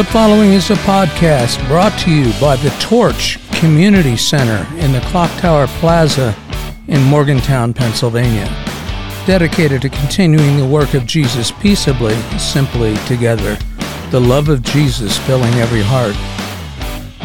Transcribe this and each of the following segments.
The following is a podcast brought to you by the Torch Community Center in the Clock Tower Plaza in Morgantown, Pennsylvania, dedicated to continuing the work of Jesus peaceably, simply together, the love of Jesus filling every heart.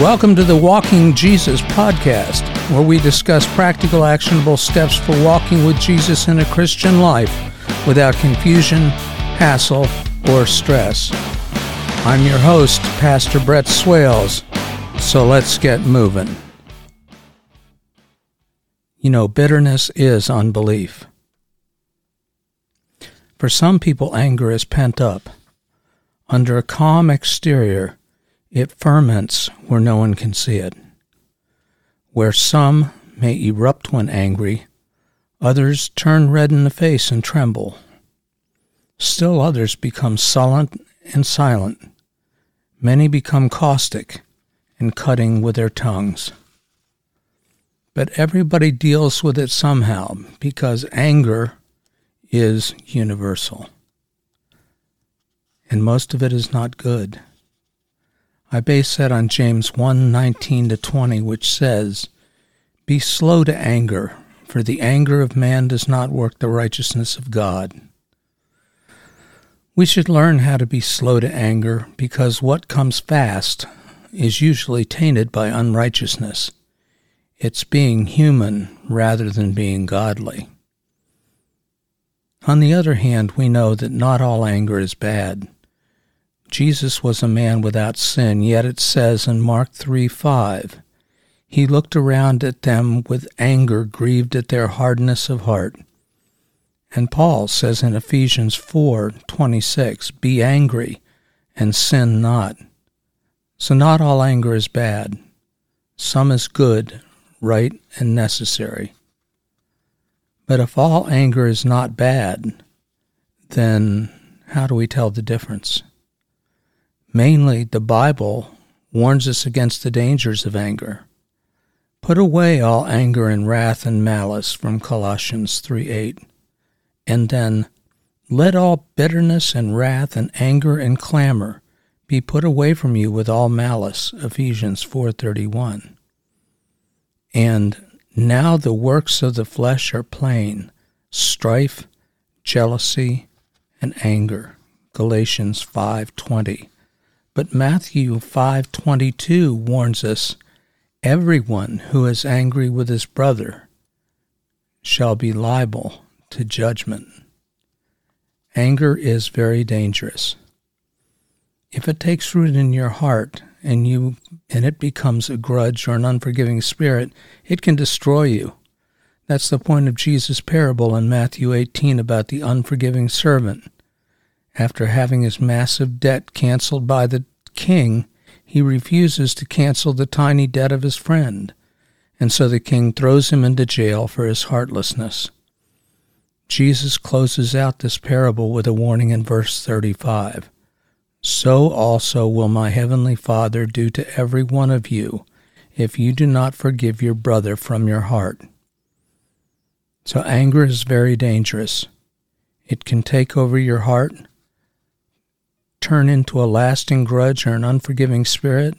Welcome to the Walking Jesus podcast, where we discuss practical, actionable steps for walking with Jesus in a Christian life without confusion, hassle, or stress. I'm your host, Pastor Brett Swales, so let's get moving. You know, bitterness is unbelief. For some people, anger is pent up. Under a calm exterior, it ferments where no one can see it. Where some may erupt when angry, others turn red in the face and tremble. Still others become sullen and silent. Many become caustic and cutting with their tongues. But everybody deals with it somehow because anger is universal. And most of it is not good. I base that on James 1 19 to 20, which says, Be slow to anger, for the anger of man does not work the righteousness of God. We should learn how to be slow to anger because what comes fast is usually tainted by unrighteousness. It's being human rather than being godly. On the other hand, we know that not all anger is bad. Jesus was a man without sin, yet it says in Mark 3 5, He looked around at them with anger, grieved at their hardness of heart. And Paul says in Ephesians 4:26, "Be angry and sin not." So not all anger is bad. Some is good, right, and necessary. But if all anger is not bad, then how do we tell the difference? Mainly, the Bible warns us against the dangers of anger. Put away all anger and wrath and malice from Colossians 3 8 and then, let all bitterness and wrath and anger and clamor be put away from you with all malice. Ephesians 4:31. And now the works of the flesh are plain: strife, jealousy, and anger. Galatians 5:20. But Matthew 5:22 warns us, everyone who is angry with his brother shall be liable to judgment. Anger is very dangerous. If it takes root in your heart and you and it becomes a grudge or an unforgiving spirit, it can destroy you. That's the point of Jesus' parable in Matthew 18 about the unforgiving servant. After having his massive debt canceled by the king, he refuses to cancel the tiny debt of his friend, and so the king throws him into jail for his heartlessness. Jesus closes out this parable with a warning in verse 35 So also will my heavenly Father do to every one of you if you do not forgive your brother from your heart. So anger is very dangerous. It can take over your heart, turn into a lasting grudge or an unforgiving spirit,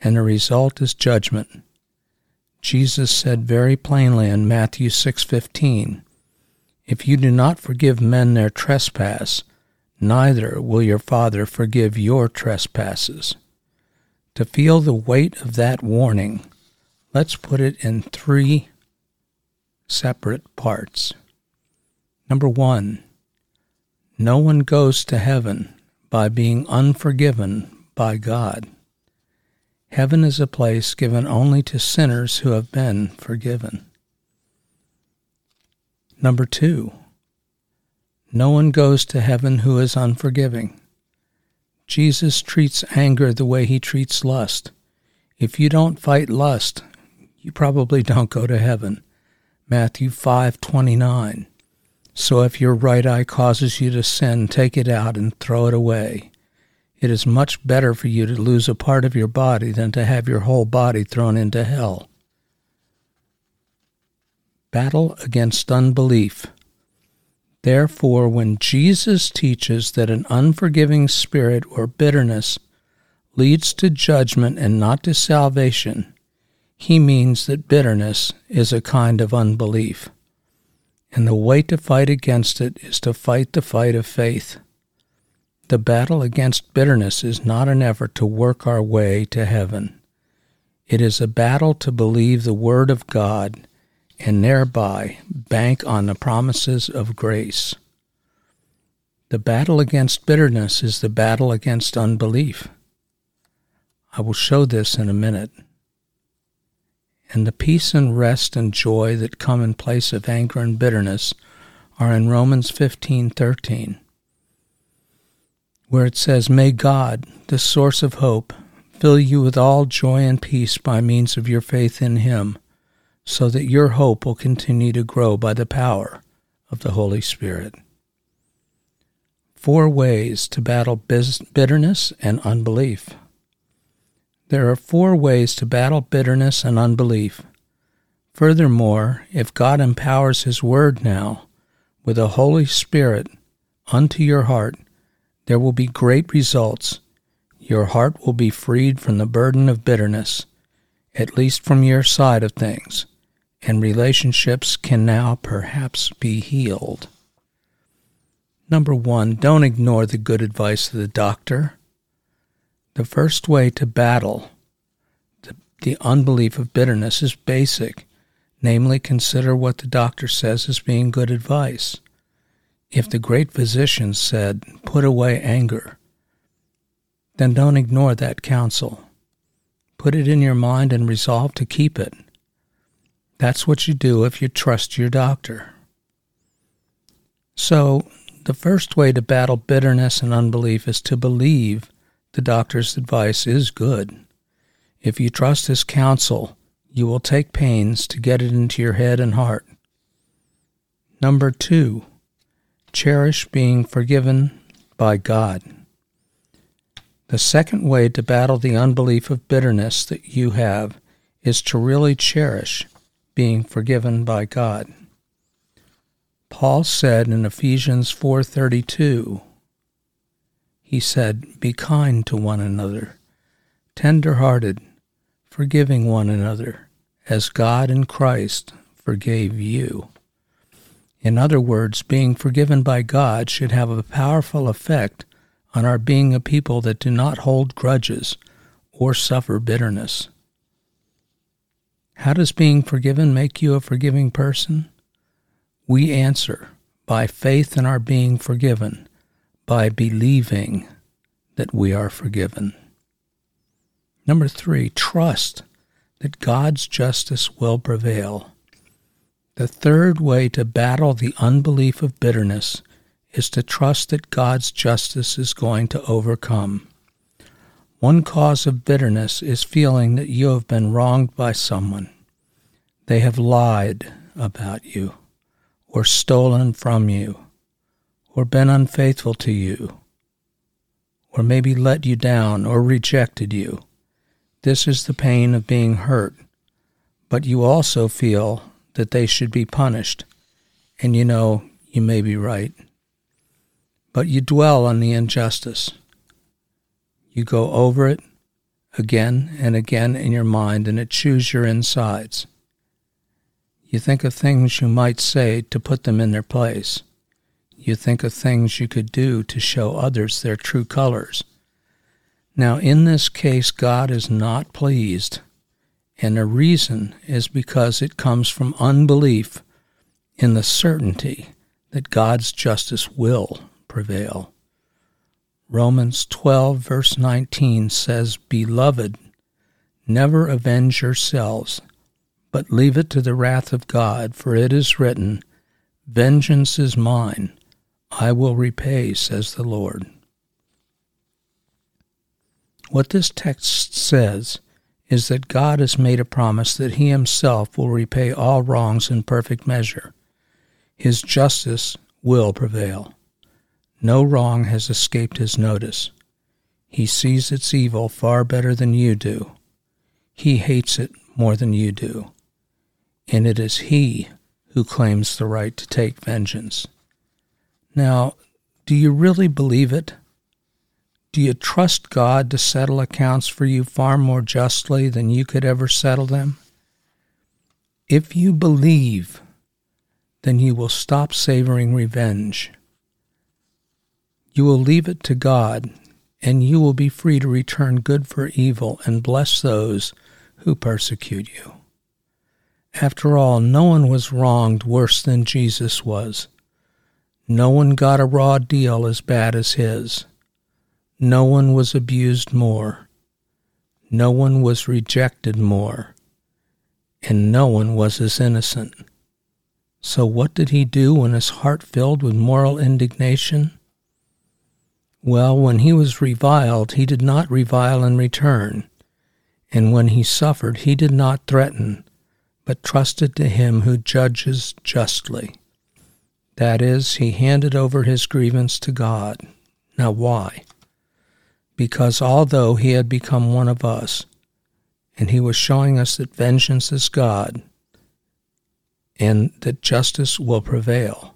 and the result is judgment. Jesus said very plainly in Matthew 6:15, if you do not forgive men their trespass, neither will your Father forgive your trespasses. To feel the weight of that warning, let's put it in three separate parts. Number one, no one goes to heaven by being unforgiven by God. Heaven is a place given only to sinners who have been forgiven. Number two, no one goes to heaven who is unforgiving. Jesus treats anger the way he treats lust. If you don't fight lust, you probably don't go to heaven. Matthew 5:29. So if your right eye causes you to sin, take it out and throw it away. It is much better for you to lose a part of your body than to have your whole body thrown into hell battle against unbelief. Therefore, when Jesus teaches that an unforgiving spirit or bitterness leads to judgment and not to salvation, he means that bitterness is a kind of unbelief. And the way to fight against it is to fight the fight of faith. The battle against bitterness is not an effort to work our way to heaven. It is a battle to believe the Word of God and thereby bank on the promises of grace. The battle against bitterness is the battle against unbelief. I will show this in a minute. And the peace and rest and joy that come in place of anger and bitterness are in Romans 15:13, where it says, "May God, the source of hope, fill you with all joy and peace by means of your faith in him." So that your hope will continue to grow by the power of the Holy Spirit. Four ways to battle bitterness and unbelief. There are four ways to battle bitterness and unbelief. Furthermore, if God empowers His Word now with the Holy Spirit unto your heart, there will be great results. Your heart will be freed from the burden of bitterness, at least from your side of things and relationships can now perhaps be healed. Number one, don't ignore the good advice of the doctor. The first way to battle the, the unbelief of bitterness is basic, namely, consider what the doctor says as being good advice. If the great physician said, put away anger, then don't ignore that counsel. Put it in your mind and resolve to keep it. That's what you do if you trust your doctor. So, the first way to battle bitterness and unbelief is to believe the doctor's advice is good. If you trust his counsel, you will take pains to get it into your head and heart. Number two, cherish being forgiven by God. The second way to battle the unbelief of bitterness that you have is to really cherish being forgiven by God. Paul said in Ephesians 4:32 he said, "Be kind to one another, tender-hearted, forgiving one another, as God in Christ forgave you." In other words, being forgiven by God should have a powerful effect on our being a people that do not hold grudges or suffer bitterness. How does being forgiven make you a forgiving person? We answer by faith in our being forgiven, by believing that we are forgiven. Number three, trust that God's justice will prevail. The third way to battle the unbelief of bitterness is to trust that God's justice is going to overcome. One cause of bitterness is feeling that you have been wronged by someone. They have lied about you, or stolen from you, or been unfaithful to you, or maybe let you down or rejected you. This is the pain of being hurt. But you also feel that they should be punished, and you know you may be right. But you dwell on the injustice. You go over it again and again in your mind, and it chews your insides. You think of things you might say to put them in their place. You think of things you could do to show others their true colors. Now, in this case, God is not pleased, and the reason is because it comes from unbelief in the certainty that God's justice will prevail. Romans 12, verse 19 says, Beloved, never avenge yourselves, but leave it to the wrath of God, for it is written, Vengeance is mine, I will repay, says the Lord. What this text says is that God has made a promise that He Himself will repay all wrongs in perfect measure. His justice will prevail. No wrong has escaped his notice. He sees its evil far better than you do. He hates it more than you do. And it is he who claims the right to take vengeance. Now, do you really believe it? Do you trust God to settle accounts for you far more justly than you could ever settle them? If you believe, then you will stop savoring revenge. You will leave it to God, and you will be free to return good for evil and bless those who persecute you. After all, no one was wronged worse than Jesus was. No one got a raw deal as bad as his. No one was abused more. No one was rejected more. And no one was as innocent. So what did he do when his heart filled with moral indignation? Well, when he was reviled, he did not revile in return. And when he suffered, he did not threaten, but trusted to him who judges justly. That is, he handed over his grievance to God. Now, why? because although he had become one of us, and he was showing us that vengeance is God and that justice will prevail.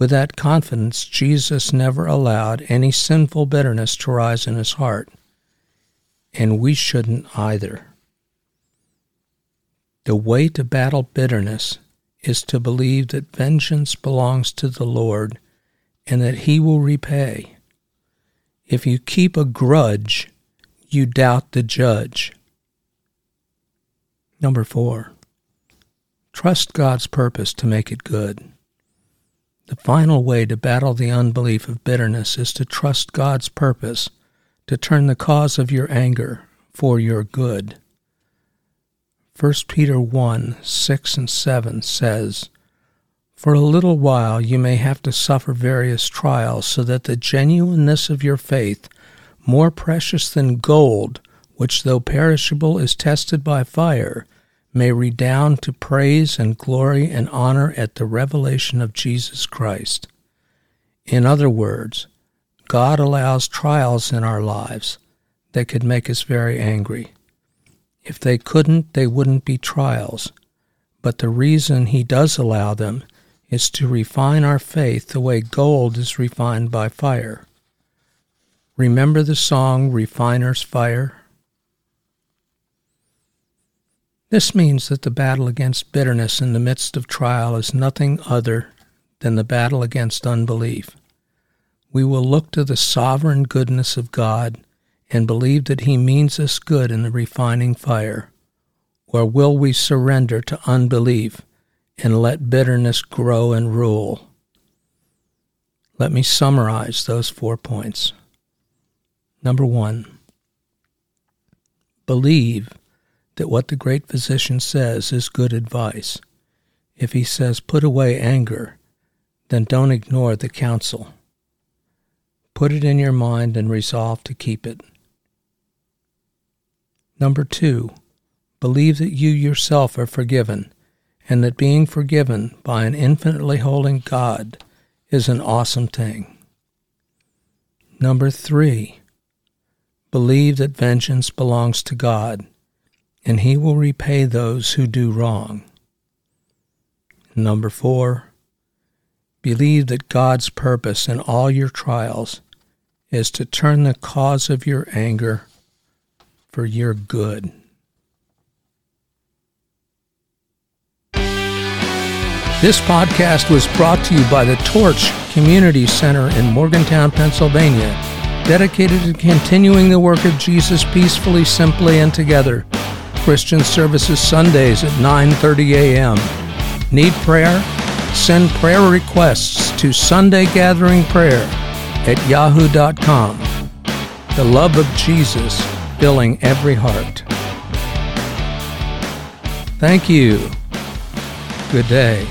With that confidence, Jesus never allowed any sinful bitterness to rise in his heart, and we shouldn't either. The way to battle bitterness is to believe that vengeance belongs to the Lord and that he will repay. If you keep a grudge, you doubt the judge. Number four, trust God's purpose to make it good. The final way to battle the unbelief of bitterness is to trust God's purpose to turn the cause of your anger for your good. 1 Peter 1 6 and 7 says, for a little while you may have to suffer various trials, so that the genuineness of your faith, more precious than gold, which though perishable is tested by fire, may redound to praise and glory and honor at the revelation of Jesus Christ. In other words, God allows trials in our lives that could make us very angry. If they couldn't, they wouldn't be trials. But the reason He does allow them is to refine our faith the way gold is refined by fire. Remember the song Refiner's Fire? This means that the battle against bitterness in the midst of trial is nothing other than the battle against unbelief. We will look to the sovereign goodness of God and believe that He means us good in the refining fire, or will we surrender to unbelief and let bitterness grow and rule. Let me summarize those four points. Number one, believe that what the great physician says is good advice. If he says, put away anger, then don't ignore the counsel. Put it in your mind and resolve to keep it. Number two, believe that you yourself are forgiven and that being forgiven by an infinitely holy God is an awesome thing. Number three, believe that vengeance belongs to God and He will repay those who do wrong. Number four, believe that God's purpose in all your trials is to turn the cause of your anger for your good. This podcast was brought to you by the Torch Community Center in Morgantown, Pennsylvania, dedicated to continuing the work of Jesus peacefully, simply, and together. Christian services Sundays at 9:30 a.m. Need prayer? Send prayer requests to Sunday Gathering Prayer at yahoo.com. The love of Jesus filling every heart. Thank you. Good day.